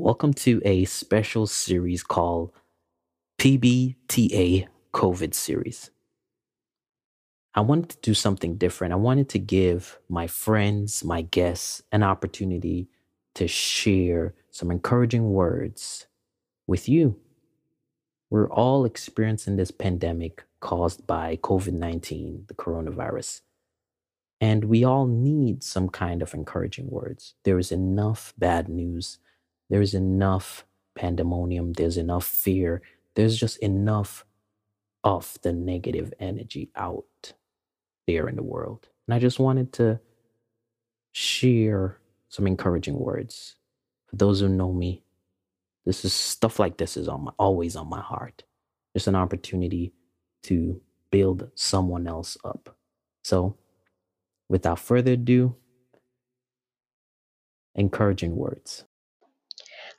Welcome to a special series called PBTA COVID series. I wanted to do something different. I wanted to give my friends, my guests, an opportunity to share some encouraging words with you. We're all experiencing this pandemic caused by COVID 19, the coronavirus. And we all need some kind of encouraging words. There is enough bad news. There is enough pandemonium. There's enough fear. There's just enough of the negative energy out there in the world. And I just wanted to share some encouraging words. For those who know me, this is stuff like this is on my, always on my heart. Just an opportunity to build someone else up. So, without further ado, encouraging words.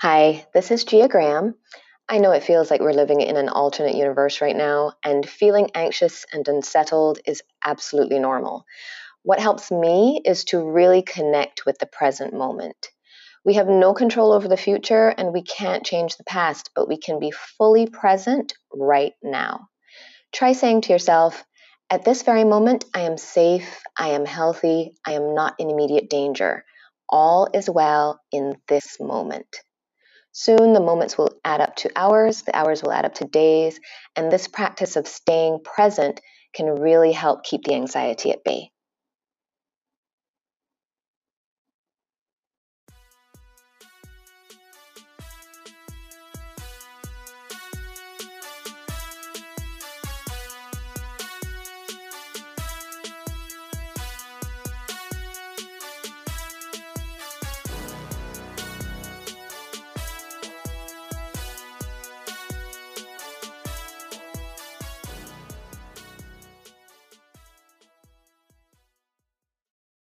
Hi, this is Gia Graham. I know it feels like we're living in an alternate universe right now, and feeling anxious and unsettled is absolutely normal. What helps me is to really connect with the present moment. We have no control over the future and we can't change the past, but we can be fully present right now. Try saying to yourself, at this very moment, I am safe, I am healthy, I am not in immediate danger. All is well in this moment. Soon the moments will add up to hours, the hours will add up to days, and this practice of staying present can really help keep the anxiety at bay.